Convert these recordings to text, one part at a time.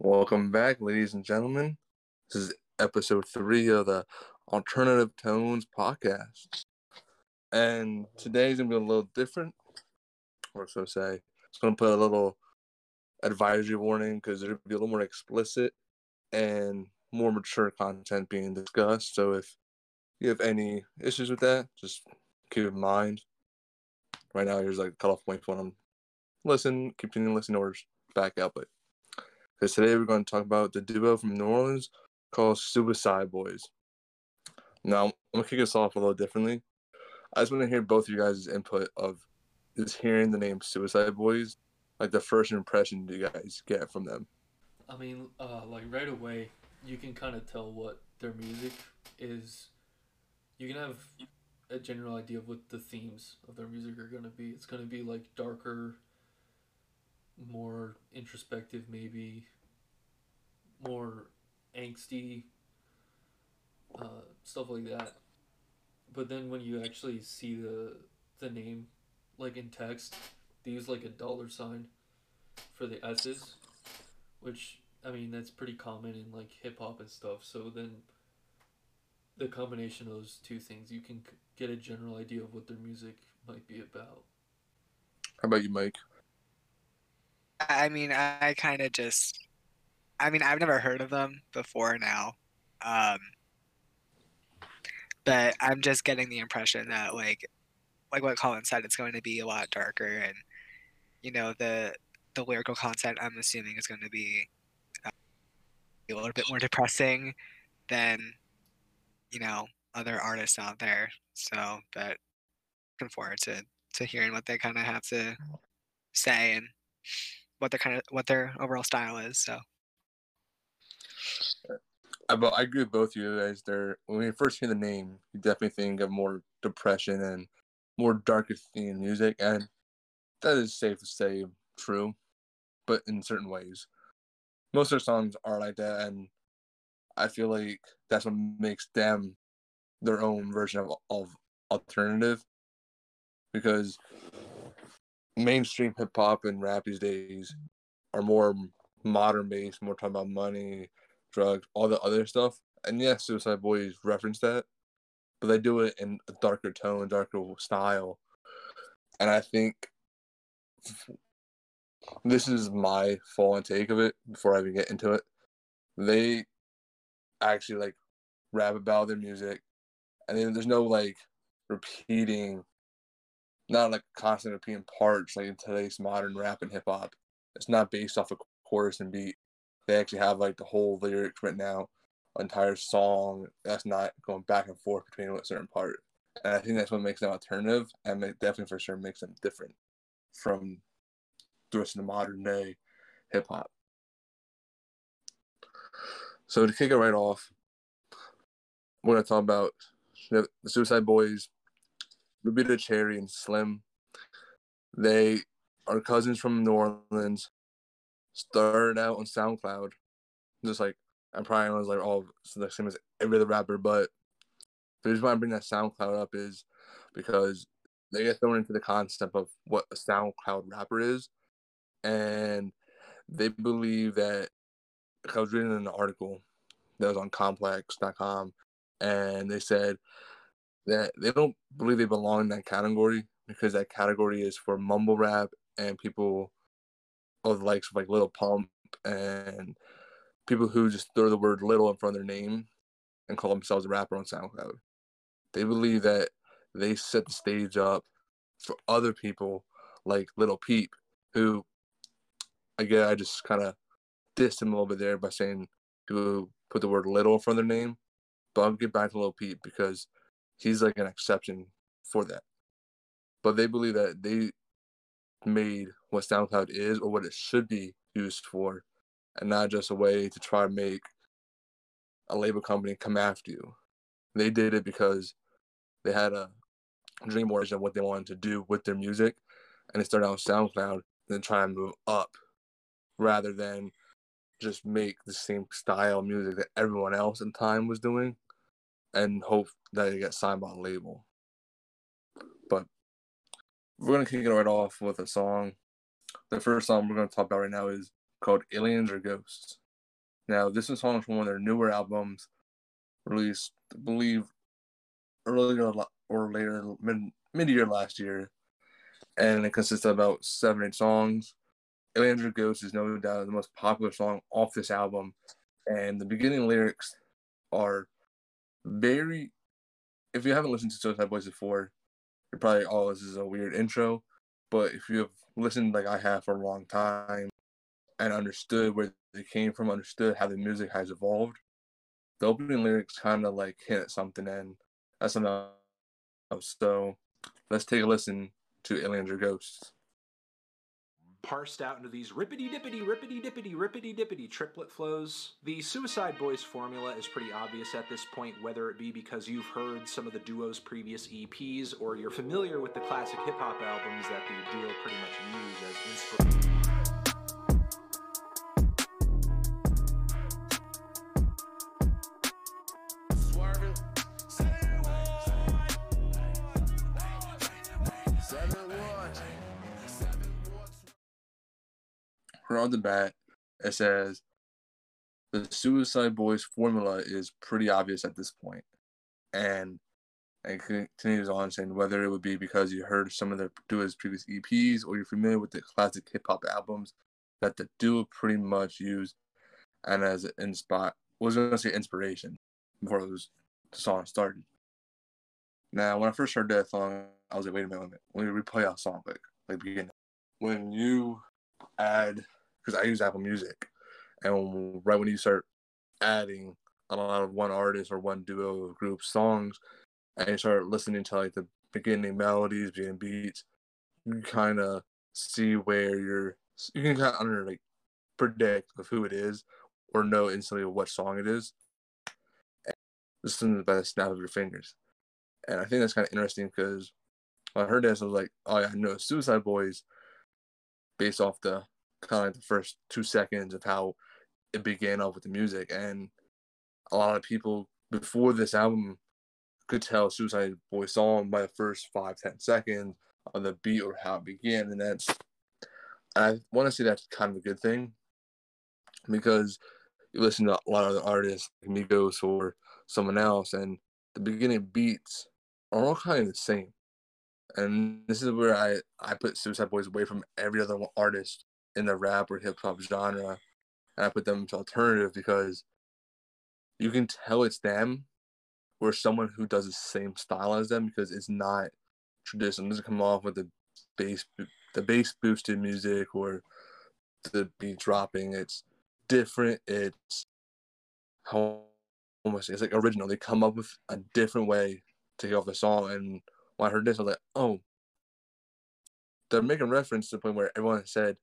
Welcome back, ladies and gentlemen. This is episode three of the Alternative Tones podcast. And today's gonna be a little different, or so say. It's gonna put a little advisory warning because it'll be a little more explicit and more mature content being discussed. So if you have any issues with that, just keep in mind. Right now, here's like a cutoff point for them. Listen, continue listening, or back out. But because today we're going to talk about the duo from New Orleans called Suicide Boys. Now, I'm going to kick us off a little differently. I just want to hear both of you guys' input of just hearing the name Suicide Boys, like the first impression you guys get from them. I mean, uh, like right away, you can kind of tell what their music is. You can have a general idea of what the themes of their music are going to be. It's going to be like darker, more introspective, maybe more angsty, uh, stuff like that. But then when you actually see the the name, like in text, they use like a dollar sign for the S's, which I mean that's pretty common in like hip hop and stuff. So then the combination of those two things, you can get a general idea of what their music might be about. How about you, Mike? I mean, I kind of just, I mean, I've never heard of them before now, um, but I'm just getting the impression that like, like what Colin said, it's going to be a lot darker, and you know the the lyrical content I'm assuming is going to be uh, a little bit more depressing than you know other artists out there. So, but looking forward to to hearing what they kind of have to say and what their kind of what their overall style is. So uh, I, bo- I agree with both of you guys. There, when you first hear the name, you definitely think of more depression and more darker themed music, and that is safe to say true, but in certain ways, most of their songs are like that, and I feel like that's what makes them their own version of, of alternative, because mainstream hip hop and rap these days are more modern based, more talking about money, drugs, all the other stuff. And yes, Suicide Boys reference that, but they do it in a darker tone, darker style. And I think this is my full take of it before I even get into it. They actually like rap about their music, and then there's no like repeating, not like constant repeating parts like in today's modern rap and hip hop. It's not based off a chorus and beat. They actually have like the whole lyrics written out, entire song. That's not going back and forth between a certain part. And I think that's what makes them alternative, and it definitely for sure makes them different from the rest of the modern day hip hop. So to kick it right off, we're gonna talk about the Suicide Boys, Ruby da Cherry, and Slim. They are cousins from New Orleans. Started out on SoundCloud, just like I'm probably was like oh, all the same as every other rapper, but the reason why I bring that SoundCloud up is because they get thrown into the concept of what a SoundCloud rapper is, and they believe that I was reading an article that was on complex.com and they said that they don't believe they belong in that category because that category is for mumble rap and people of the likes of like Little Pump and people who just throw the word little in front of their name and call themselves a rapper on SoundCloud. They believe that they set the stage up for other people like Little Peep, who again I just kind of dissed him a little bit there by saying to put the word little in front of their name. But I'll get back to Little Peep because he's like an exception for that. But they believe that they made what SoundCloud is or what it should be used for, and not just a way to try to make a label company come after you. They did it because they had a dream or vision of what they wanted to do with their music, and they started out SoundCloud and then try and move up rather than just make the same style music that everyone else in time was doing and hope that they get signed by a label. But we're gonna kick it right off with a song. The first song we're gonna talk about right now is called Aliens Are Ghosts. Now, this is song from one of their newer albums, released, I believe, earlier or later, mid mid year last year, and it consists of about seven eight songs. or Ghosts" is no doubt the most popular song off this album, and the beginning lyrics are very. If you haven't listened to Suicide Boys before, you're probably, oh, this is a weird intro. But if you have listened like I have for a long time and understood where they came from, understood how the music has evolved, the opening lyrics kind of like hit something, and that's enough. So let's take a listen to Aliens Are Ghosts parsed out into these rippity dippity, rippity dippity, rippity dippity triplet flows. The Suicide Boys formula is pretty obvious at this point, whether it be because you've heard some of the duo's previous EPs or you're familiar with the classic hip hop albums that the duo pretty much use as inspiration. On the bat, it says the Suicide Boys formula is pretty obvious at this point, and and continues on saying whether it would be because you heard some of the duo's previous EPs or you're familiar with the classic hip hop albums that the duo pretty much used and as an inspire was gonna say inspiration before it was the song started. Now, when I first heard that song, I was like, wait a minute, let me replay our song quick, like beginning. When you add because I use Apple Music, and right when you start adding a lot of one artist or one duo group songs, and you start listening to like the beginning melodies, beginning beats, you kind of see where you're. You can kind of under like predict of who it is, or know instantly what song it is. Listen by the snap of your fingers, and I think that's kind of interesting because I heard this, I was like, "Oh yeah, I know Suicide Boys," based off the kind of like the first two seconds of how it began off with the music. And a lot of people before this album could tell Suicide Boy song by the first five, ten seconds of the beat or how it began. And that's, I want to say that's kind of a good thing because you listen to a lot of other artists, Migos or someone else, and the beginning beats are all kind of the same. And this is where I, I put Suicide Boys away from every other artist in the rap or hip hop genre, and I put them into alternative because you can tell it's them or someone who does the same style as them because it's not traditional. It doesn't come off with the bass, the bass boosted music or the beat dropping. It's different. It's how almost it's like original. They come up with a different way to get off the song. And when I heard this, I was like, oh, they're making reference to the point where everyone said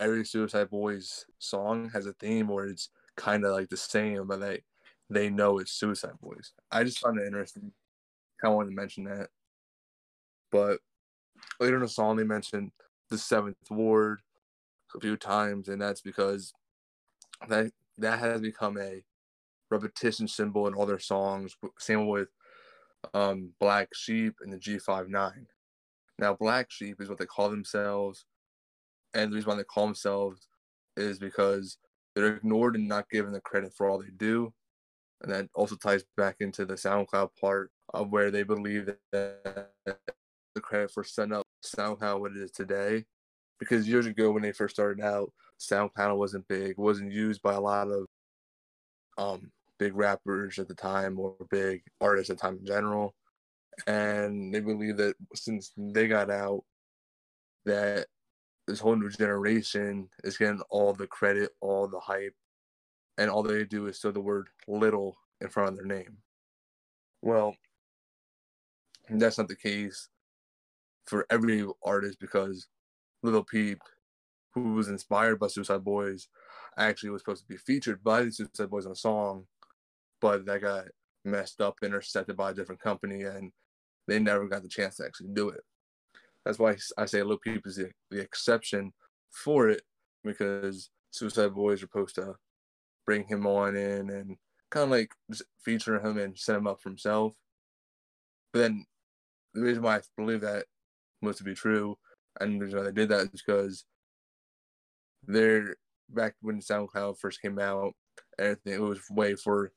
every Suicide Boys song has a theme where it's kind of like the same, but they they know it's Suicide Boys. I just found it interesting. Kind of wanted to mention that. But later in the song, they mentioned the Seventh Ward a few times, and that's because that that has become a repetition symbol in all their songs. Same with um, Black Sheep and the G59. Now, Black Sheep is what they call themselves and the reason why they call themselves is because they're ignored and not given the credit for all they do. And that also ties back into the SoundCloud part of where they believe that the credit for setting up SoundCloud what it is today. Because years ago when they first started out, SoundCloud wasn't big, wasn't used by a lot of um big rappers at the time or big artists at the time in general. And they believe that since they got out, that this whole new generation is getting all the credit, all the hype, and all they do is throw the word little in front of their name. Well, that's not the case for every artist because Little Peep, who was inspired by Suicide Boys, actually was supposed to be featured by the Suicide Boys on a song, but that got messed up, intercepted by a different company, and they never got the chance to actually do it. That's why I say Lil Peep is the, the exception for it because Suicide Boys are supposed to bring him on in and kind of like feature him and set him up for himself. But then the reason why I believe that must be true and the reason why they did that is because they're back when SoundCloud first came out, everything. It was way for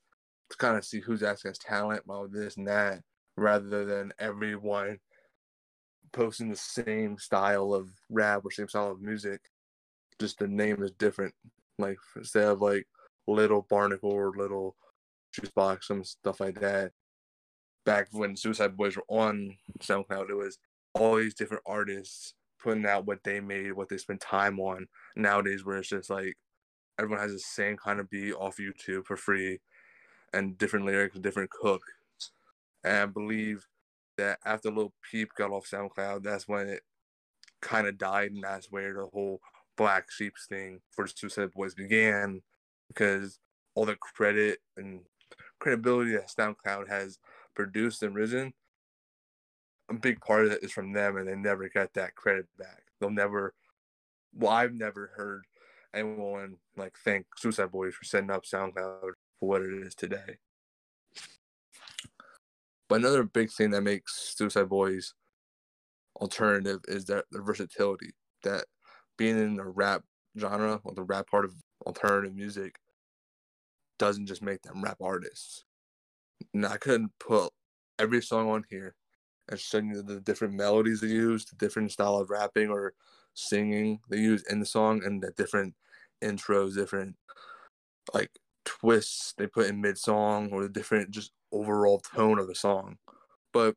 to kind of see who's actually has talent, well, this and that, rather than everyone posting the same style of rap or same style of music. Just the name is different. Like instead of like little barnacle or little juicebox and stuff like that. Back when Suicide Boys were on SoundCloud, it was all these different artists putting out what they made, what they spent time on. Nowadays, where it's just like everyone has the same kind of beat off YouTube for free, and different lyrics, different cook. And I believe that after Lil Peep got off SoundCloud, that's when it kind of died, and that's where the whole Black Sheeps thing for Suicide Boys began, because all the credit and credibility that SoundCloud has produced and risen, a big part of it is from them, and they never get that credit back. They'll never. Well, I've never heard anyone like thank Suicide Boys for setting up SoundCloud for what it is today. But another big thing that makes Suicide Boys alternative is that the versatility. That being in the rap genre or the rap part of alternative music doesn't just make them rap artists. And I couldn't put every song on here and show you the different melodies they use, the different style of rapping or singing they use in the song, and the different intros, different like twists they put in mid song, or the different just overall tone of the song. But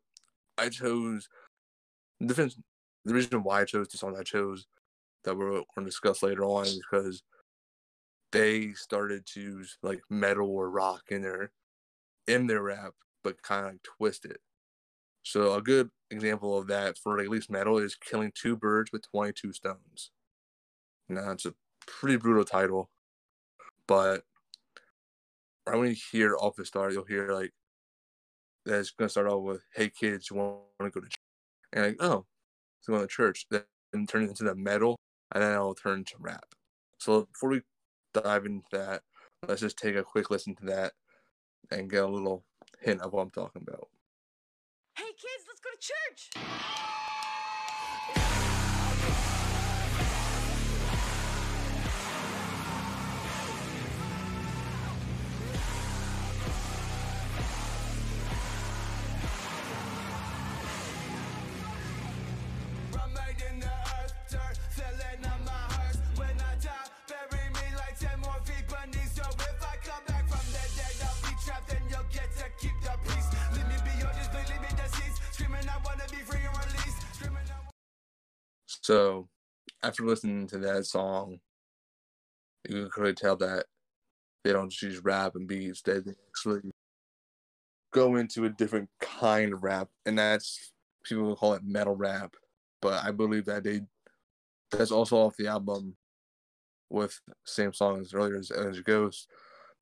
I chose the difference. The reason why I chose the song I chose that we're going to discuss later on is because they started to use like metal or rock in their in their rap, but kind of like twist it. So a good example of that for at least metal is killing two birds with 22 stones. Now it's a pretty brutal title, but right when you hear off the start, you'll hear like that's gonna start off with "Hey kids, you want to oh, go to church?" and like oh, it's going to church. Then turn it into the metal, and then it'll turn to rap. So before we dive into that, let's just take a quick listen to that and get a little hint of what I'm talking about. Hey kids, let's go to church! So after listening to that song, you can clearly tell that they don't just rap and beats, they actually go into a different kind of rap, and that's people will call it metal rap. But I believe that they that's also off the album with same song as earlier as Energy Ghost.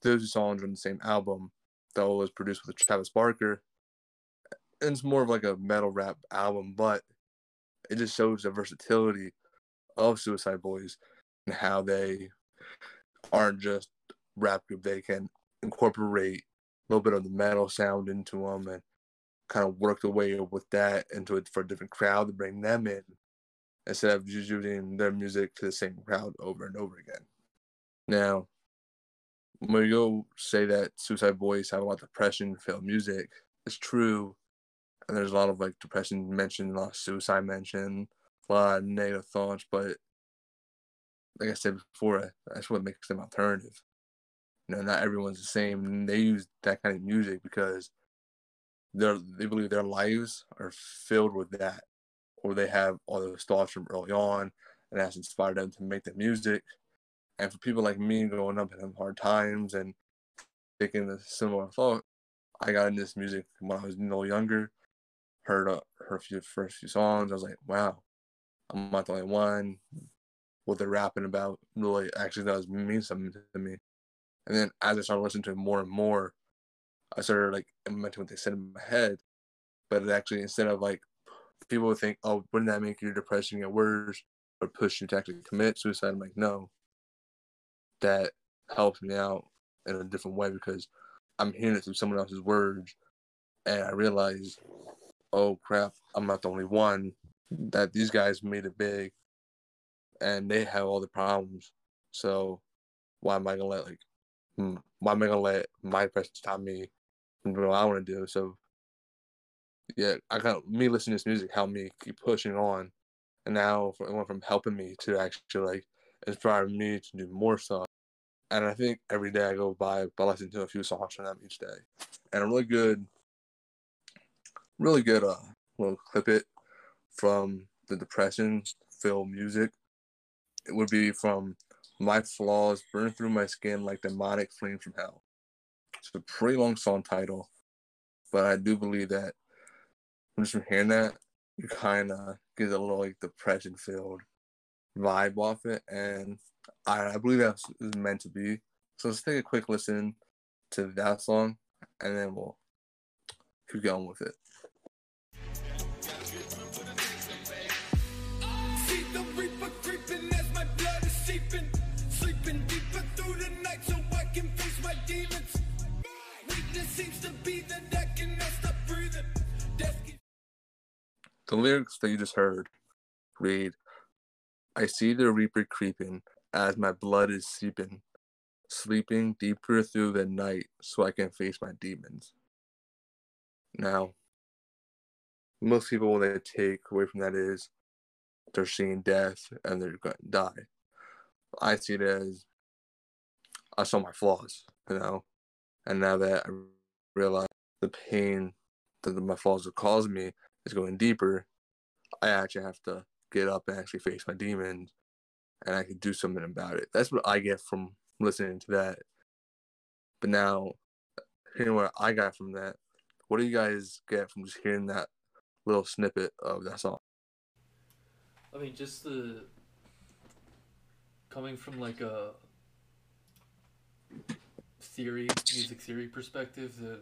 Those two songs are on the same album that was produced with Travis Barker. And it's more of like a metal rap album, but it just shows the versatility of Suicide Boys and how they aren't just rap group. They can incorporate a little bit of the metal sound into them and kind of work the way with that into it for a different crowd to bring them in instead of just using their music to the same crowd over and over again. Now, when you go say that Suicide Boys have a lot of depression filled music, it's true and there's a lot of like depression mentioned, a lot of suicide mentioned, a lot of negative thoughts. But like I said before, that's what makes them alternative. You know, not everyone's the same. They use that kind of music because they're they believe their lives are filled with that, or they have all those thoughts from early on, and that's inspired them to make the music. And for people like me growing up in hard times and thinking a similar thought, I got into this music when I was a little younger heard uh, her few first few songs. I was like, wow, I'm not the only one. What they're rapping about really actually does mean something to me. And then as I started listening to it more and more, I started like implementing what they said in my head. But it actually instead of like people would think, oh, wouldn't that make your depression get worse or push you to actually commit suicide? I'm like, no. That helps me out in a different way because I'm hearing it through someone else's words and I realize oh crap, I'm not the only one. That these guys made it big, and they have all the problems. So why am I gonna let like hmm, why am I gonna let my depression stop me from doing what I want to do? So yeah, I got me listening to this music helped me keep pushing on, and now it went from helping me to actually like inspire me to do more stuff. And I think every day I go by by listening to a few songs from them each day, and a really good, really good uh little clip it from the depression filled music. It would be from My Flaws Burn Through My Skin Like Demonic Flames from Hell. It's a pretty long song title, but I do believe that just from hearing that, you kind of get a little like depression filled vibe off it. And I, I believe that's meant to be. So let's take a quick listen to that song and then we'll keep going with it. The lyrics that you just heard read I see the reaper creeping as my blood is seeping, sleeping deeper through the night so I can face my demons. Now, most people, what they take away from that is they're seeing death and they're going to die. I see it as I saw my flaws, you know, and now that I realize the pain that my flaws have caused me is going deeper, I actually have to get up and actually face my demons and I can do something about it. That's what I get from listening to that. But now, hearing what I got from that, what do you guys get from just hearing that little snippet of that song? I mean, just the coming from like a theory, music theory perspective, that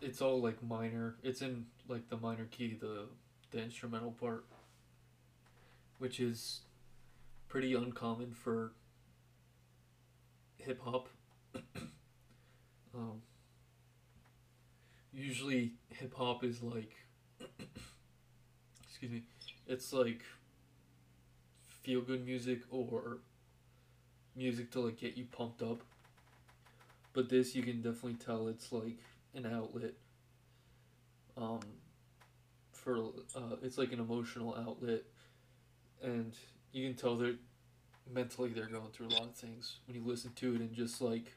it's all like minor. It's in like the minor key, the the instrumental part, which is pretty uncommon for hip hop. um, usually, hip hop is like, excuse me, it's like feel good music or music to like get you pumped up. But this, you can definitely tell it's like an outlet. Um, for uh, it's like an emotional outlet, and you can tell they're mentally they're going through a lot of things when you listen to it and just like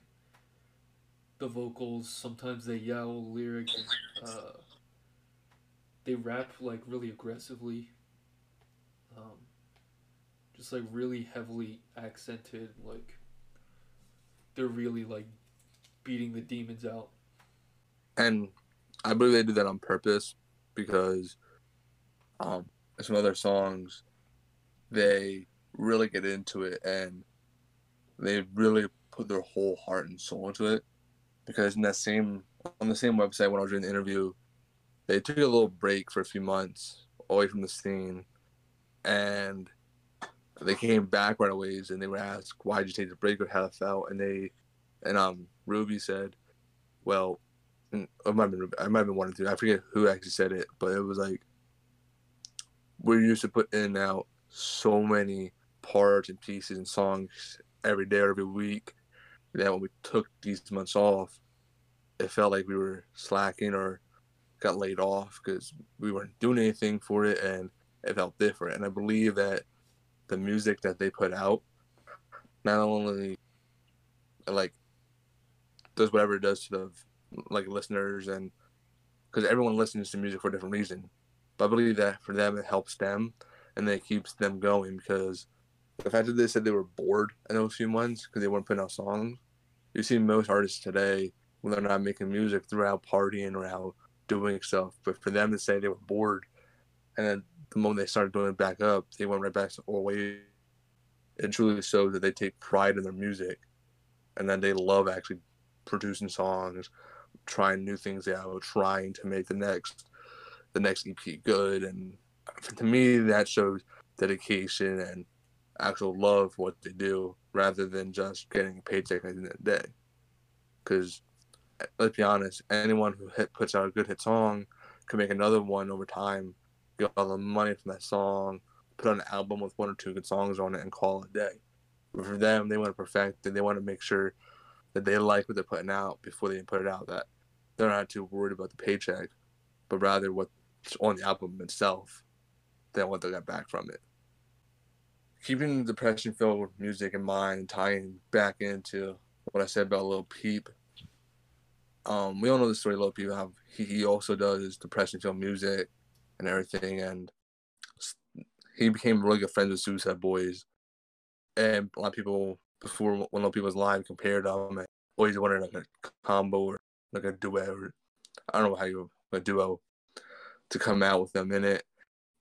the vocals. Sometimes they yell lyrics. Uh, they rap like really aggressively. Um, just like really heavily accented, like they're really like beating the demons out. And I believe they do that on purpose because um, some other songs they really get into it and they really put their whole heart and soul into it. Because in that same on the same website when I was doing the interview, they took a little break for a few months away from the scene, and they came back right away and they were asked why did you take the break or how it felt, and they and um Ruby said, well I might have been, I might have been one or two. I forget who actually said it, but it was like we're used to put in and out so many parts and pieces and songs every day or every week that when we took these months off, it felt like we were slacking or got laid off because we weren't doing anything for it and it felt different. And I believe that the music that they put out not only like does whatever it does to the like listeners and because everyone listens to music for a different reason. But I believe that for them it helps them and it keeps them going because the fact that they said they were bored in those few months because they weren't putting out songs. You see most artists today when they're not making music, they're out partying or out doing stuff. But for them to say they were bored and then the moment they started doing it back up, they went right back to old ways. It truly shows that they take pride in their music and then they love actually producing songs, trying new things out, trying to make the next the next EP good. And to me, that shows dedication and actual love for what they do rather than just getting a paycheck at the end of the day. Because let's be honest, anyone who hit, puts out a good hit song can make another one over time, get all the money from that song, put on an album with one or two good songs on it, and call it a day. But for them, they want to perfect and they want to make sure that they like what they're putting out before they even put it out. That they're not too worried about the paycheck, but rather what's on the album itself than what they got back from it. Keeping the depression filled music in mind, and tying back into what I said about Lil Peep. Um, we all know the story of Lil Peep. How he, he also does depression filled music and everything, and he became really good friends with Suicide Boys. And a lot of people before when Peep was live compared them always wanted like a combo or like a duet or I don't know how you a duo to come out with them in it,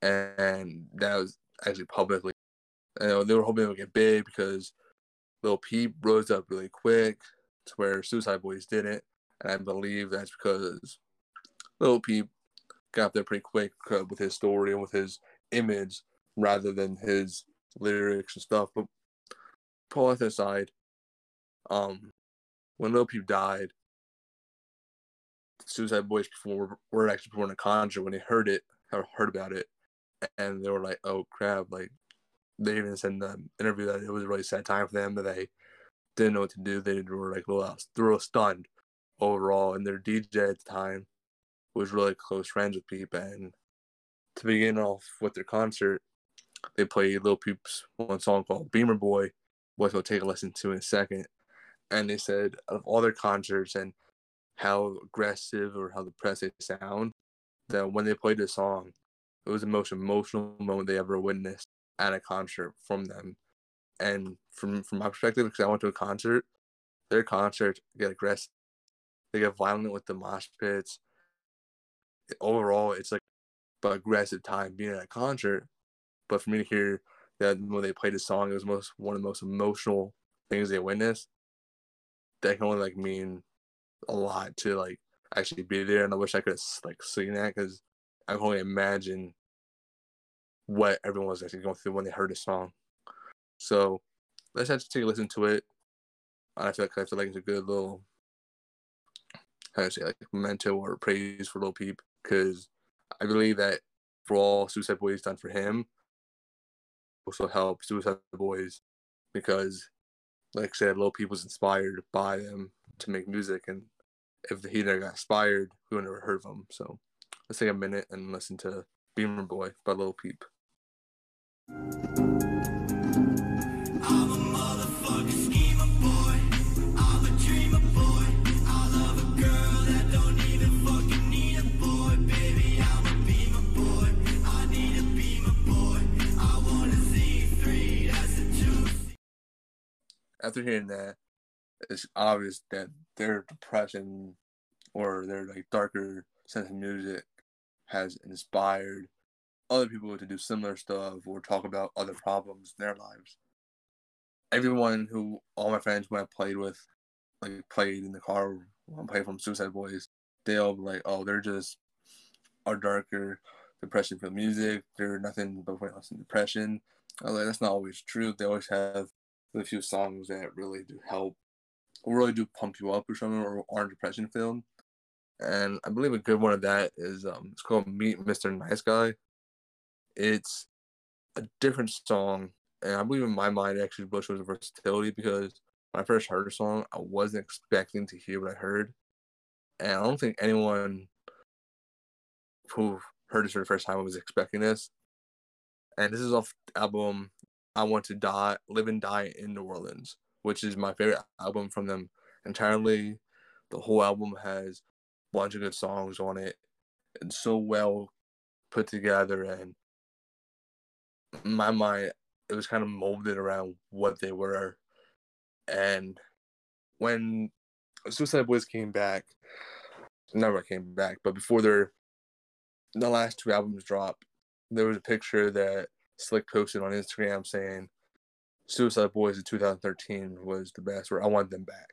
and that was actually publicly. And they were hoping it would get big because Lil Peep rose up really quick to where Suicide Boys didn't, and I believe that's because Lil Peep got up there pretty quick uh, with his story and with his image rather than his lyrics and stuff. But pull that aside, um, when Lil Peep died, Suicide Boys before were actually performing a concert when they heard it, or heard about it, and they were like, "Oh crap!" Like they even said in the interview that it was a really sad time for them that they didn't know what to do. They were like, "Well, they were stunned overall." And their DJ at the time was really close friends with Peep, and to begin off with their concert, they played Lil Peep's one song called "Beamer Boy," which we'll take a listen to in a second. And they said of all their concerts and how aggressive or how depressed they sound, that when they played this song, it was the most emotional moment they ever witnessed at a concert from them. And from from my perspective, because I went to a concert, their concerts get aggressive, they get violent with the mosh pits. Overall, it's like an aggressive time being at a concert. But for me to hear that when they played the song, it was most one of the most emotional things they witnessed. That can only like mean a lot to like actually be there, and I wish I could have like seen that because I can only imagine what everyone was actually going through when they heard the song. So let's just take a listen to it. I feel like I feel like it's a good little how to say like memento or praise for Lil Peep because I believe that for all Suicide Boys done for him also help Suicide Boys because like I said, Lil Peep was inspired by them to make music, and if he never got inspired, we would never heard of him. So let's take a minute and listen to Beamer Boy by Lil Peep. After hearing that, it's obvious that their depression or their like darker sense of music has inspired other people to do similar stuff or talk about other problems in their lives. Everyone who all my friends who I played with, like played in the car when I played from Suicide Boys, they all be like, oh, they're just are darker depression for music. They're nothing but pointless in depression. I like, that's not always true. They always have a few songs that really do help really do pump you up or something or aren't depression filled. And I believe a good one of that is um it's called Meet Mr. Nice Guy. It's a different song and I believe in my mind actually really shows versatility because when I first heard the song I wasn't expecting to hear what I heard. And I don't think anyone who heard this for the first time was expecting this. And this is off album I Want to Die Live and Die in New Orleans which is my favorite album from them entirely. The whole album has a bunch of good songs on it and so well put together and my mind it was kind of molded around what they were and when suicide boys came back never came back but before their the last two albums dropped there was a picture that slick posted on instagram saying Suicide Boys in 2013 was the best. Where I want them back,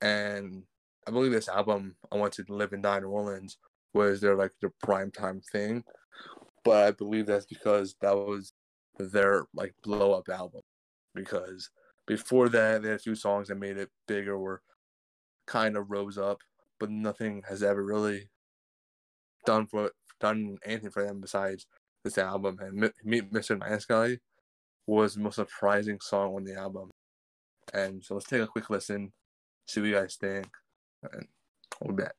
and I believe this album, I Want to Live and Die in New Orleans, was their like their prime time thing. But I believe that's because that was their like blow up album. Because before that, they had a few songs that made it bigger, or kind of rose up, but nothing has ever really done for done anything for them besides this album and Meet Mr. Nice Guy was the most surprising song on the album. And so let's take a quick listen, see what you guys think, and we'll be back.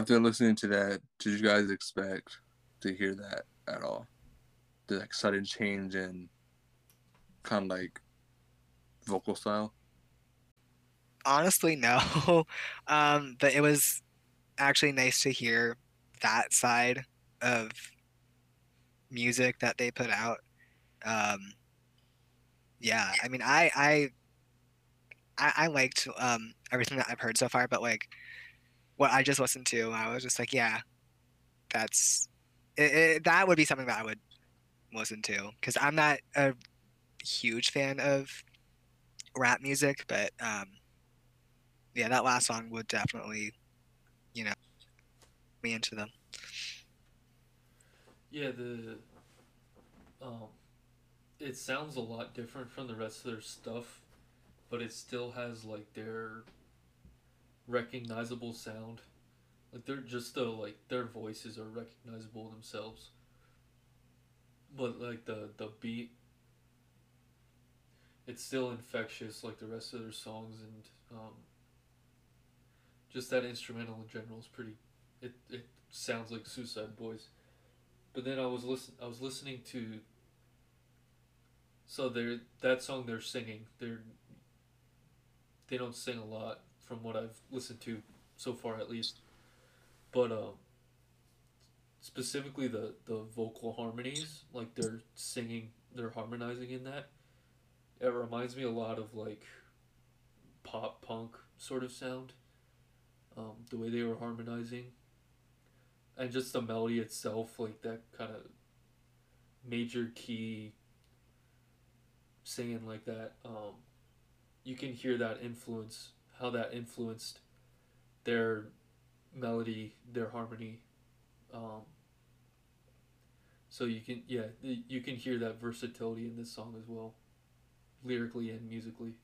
After listening to that, did you guys expect to hear that at all? The like sudden change in kind of like vocal style? Honestly, no. um, but it was actually nice to hear that side of music that they put out. Um, yeah, I mean, I I I, I liked um, everything that I've heard so far, but like what I just listened to, I was just like, yeah, that's it, it, that would be something that I would listen to because I'm not a huge fan of rap music, but um, yeah, that last song would definitely, you know, me into them. Yeah, the um, it sounds a lot different from the rest of their stuff, but it still has like their recognizable sound. Like they're just the like their voices are recognizable themselves. But like the the beat it's still infectious like the rest of their songs and um, just that instrumental in general is pretty it, it sounds like Suicide Boys. But then I was listen I was listening to so they're that song they're singing. They're they don't sing a lot from what I've listened to so far, at least. But um, specifically the the vocal harmonies, like they're singing, they're harmonizing in that. It reminds me a lot of like pop punk sort of sound. Um, the way they were harmonizing, and just the melody itself, like that kind of major key singing like that. Um, you can hear that influence how that influenced their melody, their harmony. Um, so you can yeah you can hear that versatility in this song as well, lyrically and musically.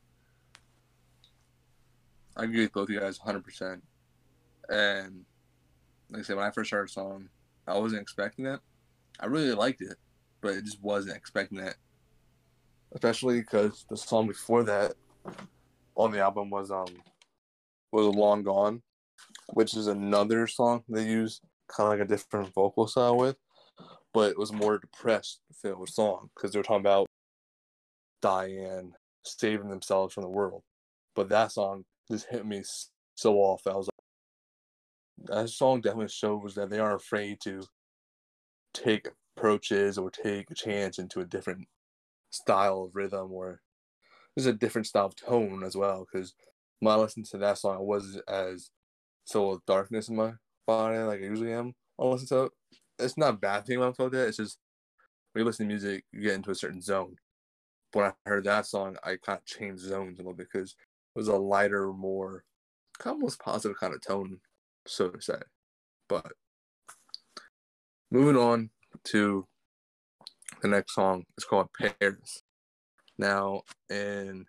I agree with both of you guys 100%. And like I said, when I first heard the song, I wasn't expecting it. I really liked it, but I just wasn't expecting it. Especially because the song before that on the album was um was Long Gone, which is another song they use kind of like a different vocal style with, but it was more depressed filled song because they were talking about Diane saving themselves from the world. But that song just hit me so off. I was like, that song definitely shows that they aren't afraid to take approaches or take a chance into a different style of rhythm or there's a different style of tone as well because when I listened to that song, I wasn't as full of darkness in my body like I usually am. I listen to it. It's not a bad thing when I'm feel that. It's just when you listen to music, you get into a certain zone. But when I heard that song, I kind of changed zones a little bit because it was a lighter, more kind of most positive kind of tone, so to say. But moving on to the next song, it's called Paris. Now, and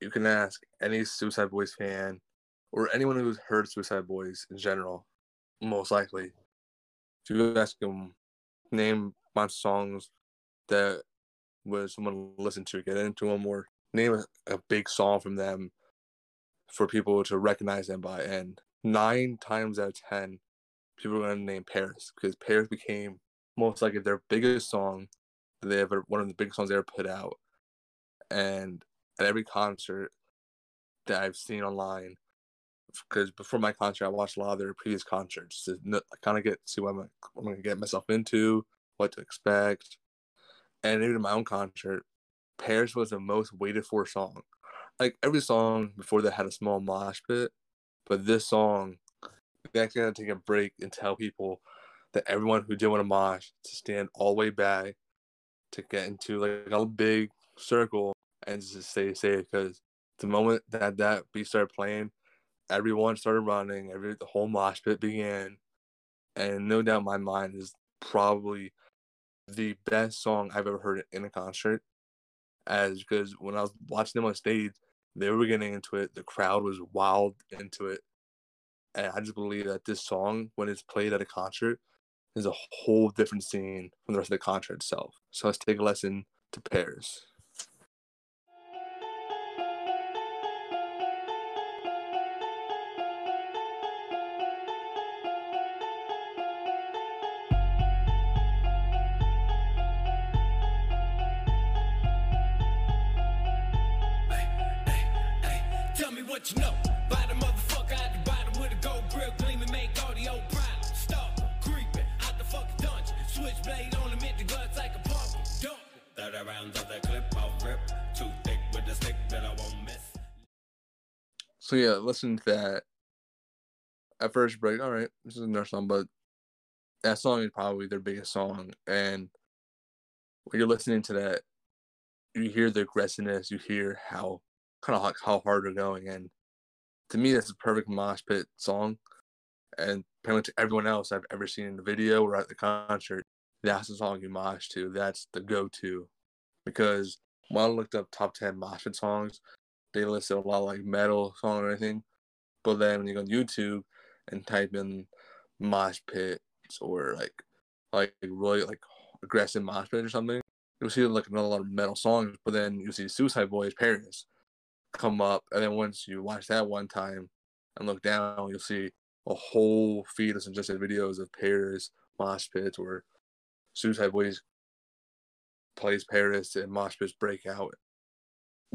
you can ask any Suicide Boys fan or anyone who's heard Suicide Boys in general, most likely, if you ask them, name my songs that would someone listen to, get into them, or name a, a big song from them for people to recognize them by. And nine times out of ten, people are going to name Paris because Paris became most likely their biggest song they ever, one of the biggest songs they ever put out. And at every concert that I've seen online. Because before my concert, I watched a lot of their previous concerts to kind of get see what I'm, what I'm going to get myself into, what to expect, and even in my own concert, Paris was the most waited for song. Like every song before that had a small mosh pit, but this song they actually had to take a break and tell people that everyone who did want to mosh to stand all the way back to get into like a big circle and just stay safe because the moment that that beat started playing, everyone started running, every the whole mosh pit began, and no doubt my mind is probably the best song I've ever heard in a concert. As because when I was watching them on stage, they were getting into it. The crowd was wild into it, and I just believe that this song, when it's played at a concert, is a whole different scene from the rest of the concert itself. So let's take a lesson to Paris. Switchblade on him, hit the guts like a pump. Dump. 30 rounds of that clip, I'll rip. Too thick with the stick that I won't miss. So yeah, listen to that. At first break, all right, this is another song, but that song is probably their biggest song. And when you're listening to that, you hear the aggressiveness, you hear how kind of how, how hard they're going, and to me, that's a perfect mosh pit song. And apparently, to everyone else I've ever seen in the video or at the concert, that's the song you mosh to. That's the go-to, because when I looked up top ten mosh pit songs, they listed a lot like metal song or anything. But then when you go on YouTube and type in mosh pits or like like really like aggressive mosh pit or something, you'll see like another lot of metal songs. But then you'll see $uicideboy$ Paris come up, and then once you watch that one time and look down, you'll see a whole feed of suggested videos of Paris mosh pits or $uicideboy$ plays Paris and mosh break out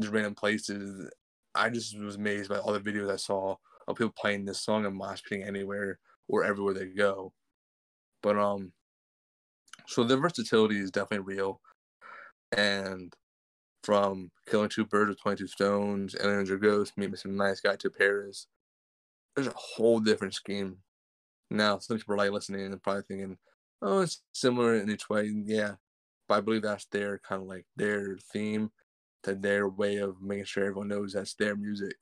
just random places. I just was amazed by all the videos I saw of people playing this song and mosh anywhere or everywhere they go. But um, so the versatility is definitely real, and from killing two birds with twenty two stones, Aliens Are Ghosts, meet some Nice Guy to Paris, there's a whole different scheme. Now some people are like listening and probably thinking, "Oh, it's similar in each way." Yeah, but I believe that's their kind of like their theme to their way of making sure everyone knows that's their music.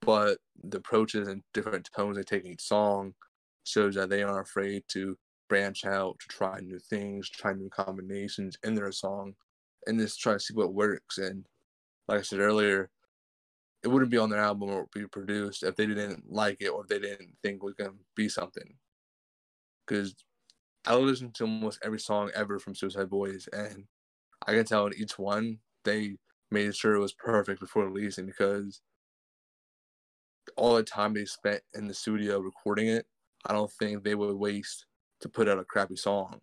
But the approaches and different tones they take in each song shows that they aren't afraid to branch out, to try new things, try new combinations in their song, and just try to see what works. And like I said earlier, it wouldn't be on their album or be produced if they didn't like it or if they didn't think it was gonna be something. Because I listen to almost every song ever from $uicideboy$, and I can tell in each one they made sure it was perfect before releasing because all the time they spent in the studio recording it, I don't think they would waste to put out a crappy song.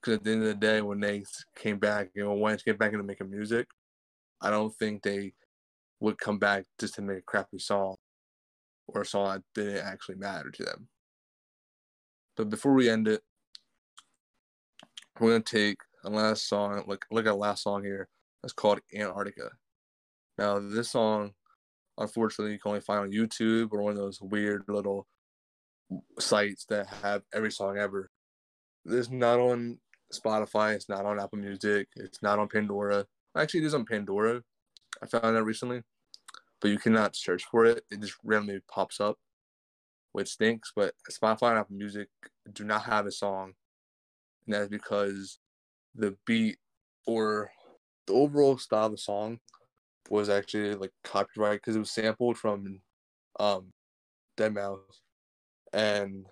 Because at the end of the day, when they came back, you know, wanted to get back into making music, I don't think they would come back just to make a crappy song or a song that didn't actually matter to them. But before we end it, we're gonna take a last song. Look, look at the last song here. It's called Antarctica. Now, this song, unfortunately, you can only find on YouTube or one of those weird little sites that have every song ever. This is not on Spotify. It's not on Apple Music. It's not on Pandora. Actually, it is on Pandora. I found that recently, but you cannot search for it. It just randomly pops up, which stinks. But Spotify and Apple Music do not have a song, and that is because the beat or the overall style of the song was actually like copyright because it was sampled from um deadmau5 and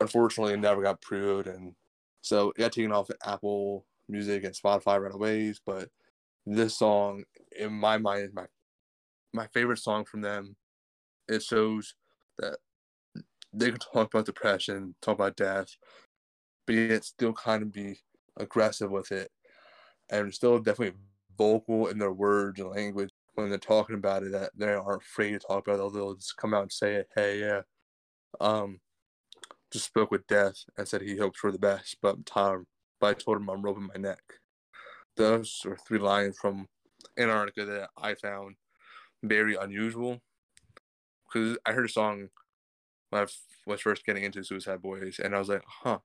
unfortunately it never got proved and so it got taken off of Apple Music and Spotify right away. But this song in my mind is my my favorite song from them. It shows that they can talk about depression, talk about death, but yet still kind of be aggressive with it and still definitely vocal in their words and language when they're talking about it that they aren't afraid to talk about it. They'll just come out and say it. Hey, yeah. Um, just spoke with death and said he hopes for the best, but Tom, but I told him I'm roping my neck. Those are three lines from Antarctica that I found very unusual because I heard a song when I was first getting into $uicideboy$, and I was like, huh.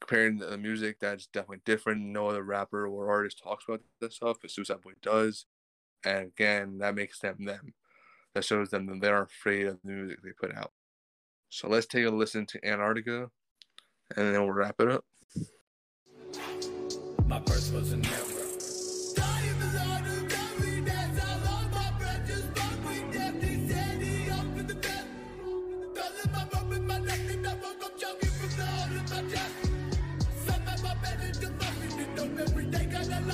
Comparing the music, that's definitely different. No other rapper or artist talks about this stuff, but Suicide Boy does. And again, that makes them them. That shows them that they're afraid of the music they put out. So let's take a listen to Antarctica, and then we'll wrap it up. My was.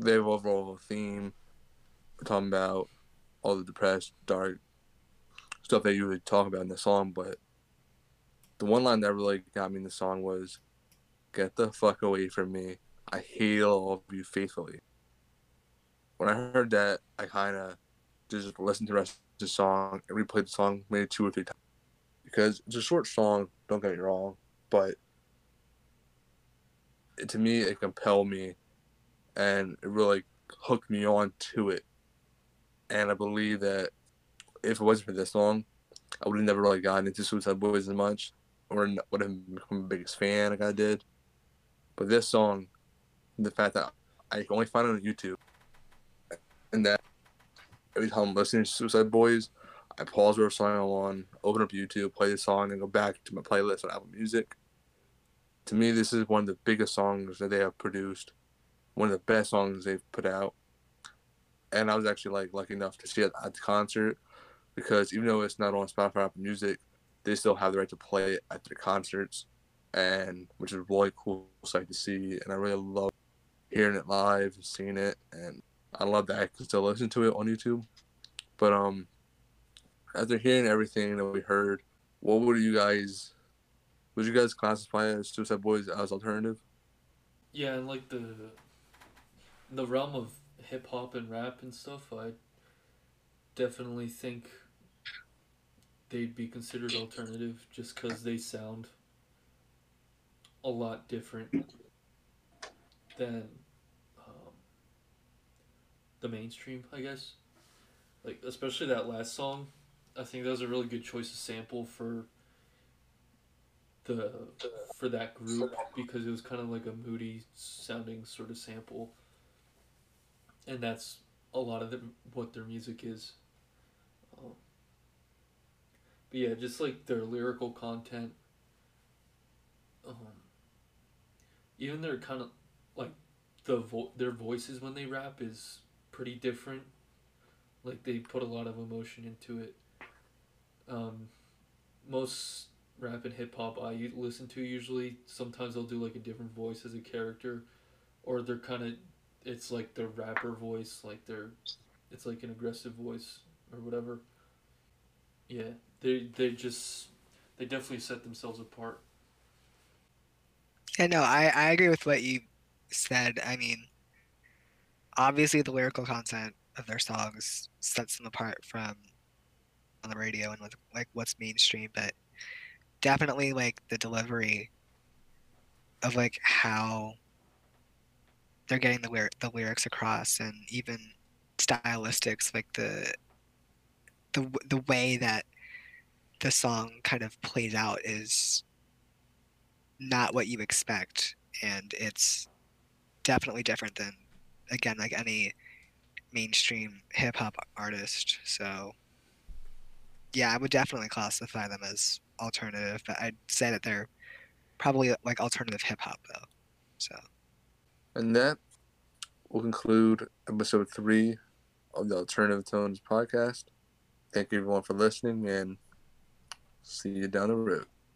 their overall theme, we're talking about all the depressed, dark stuff they usually talk about in the song, but the one line that really got me in the song was, Get the fuck away from me. I hate all of you faithfully. When I heard that, I kind of just listened to the rest of the song and replayed the song maybe two or three times. Because it's a short song, don't get me wrong, but it, to me, it compelled me and it really hooked me on to it. And I believe that if it wasn't for this song, I would have never really gotten into $uicideboy$ as much, or would have become the biggest fan like I did. But this song, the fact that I can only find it on YouTube, and that every time I'm listening to $uicideboy$, I pause whatever song I'm on, open up YouTube, play the song, and go back to my playlist on Apple Music. To me, this is one of the biggest songs that they have produced, one of the best songs they've put out. And I was actually like lucky enough to see it at the concert because even though it's not on Spotify Apple Music, they still have the right to play it at their concerts, and which is really cool sight to see. And I really love hearing it live seeing it, and I love that I can still listen to it on YouTube. But um, after hearing everything that we heard, what would you guys? Would you guys classify as $uicideboy$ as alternative? Yeah, like the the realm of hip hop and rap and stuff, I definitely think they'd be considered alternative just because they sound a lot different than um, the mainstream, I guess. Like especially that last song, I think that was a really good choice of sample for the for that group because it was kind of like a moody sounding sort of sample, and that's a lot of what their music is. Um, but yeah, just like their lyrical content. Um, even their kind of like the vo- their voices when they rap is pretty different. Like they put a lot of emotion into it. Um, most rap and hip hop I listen to usually sometimes they'll do like a different voice as a character, or they're kind of it's like their rapper voice, like they're it's like an aggressive voice or whatever. Yeah, they they just they definitely set themselves apart. Yeah, no, I, I agree with what you said. I mean, obviously the lyrical content of their songs sets them apart from on the radio and with, like what's mainstream, but definitely like the delivery of like how they're getting the the lyrics across and even stylistics like the the the way that the song kind of plays out is not what you expect and it's definitely different than again like any mainstream hip hop artist. So yeah i would definitely classify them as alternative but i'd say that they're probably like alternative hip hop though. So And that will conclude episode three of the Alternative Tones podcast. Thank you everyone for listening and see you down the road.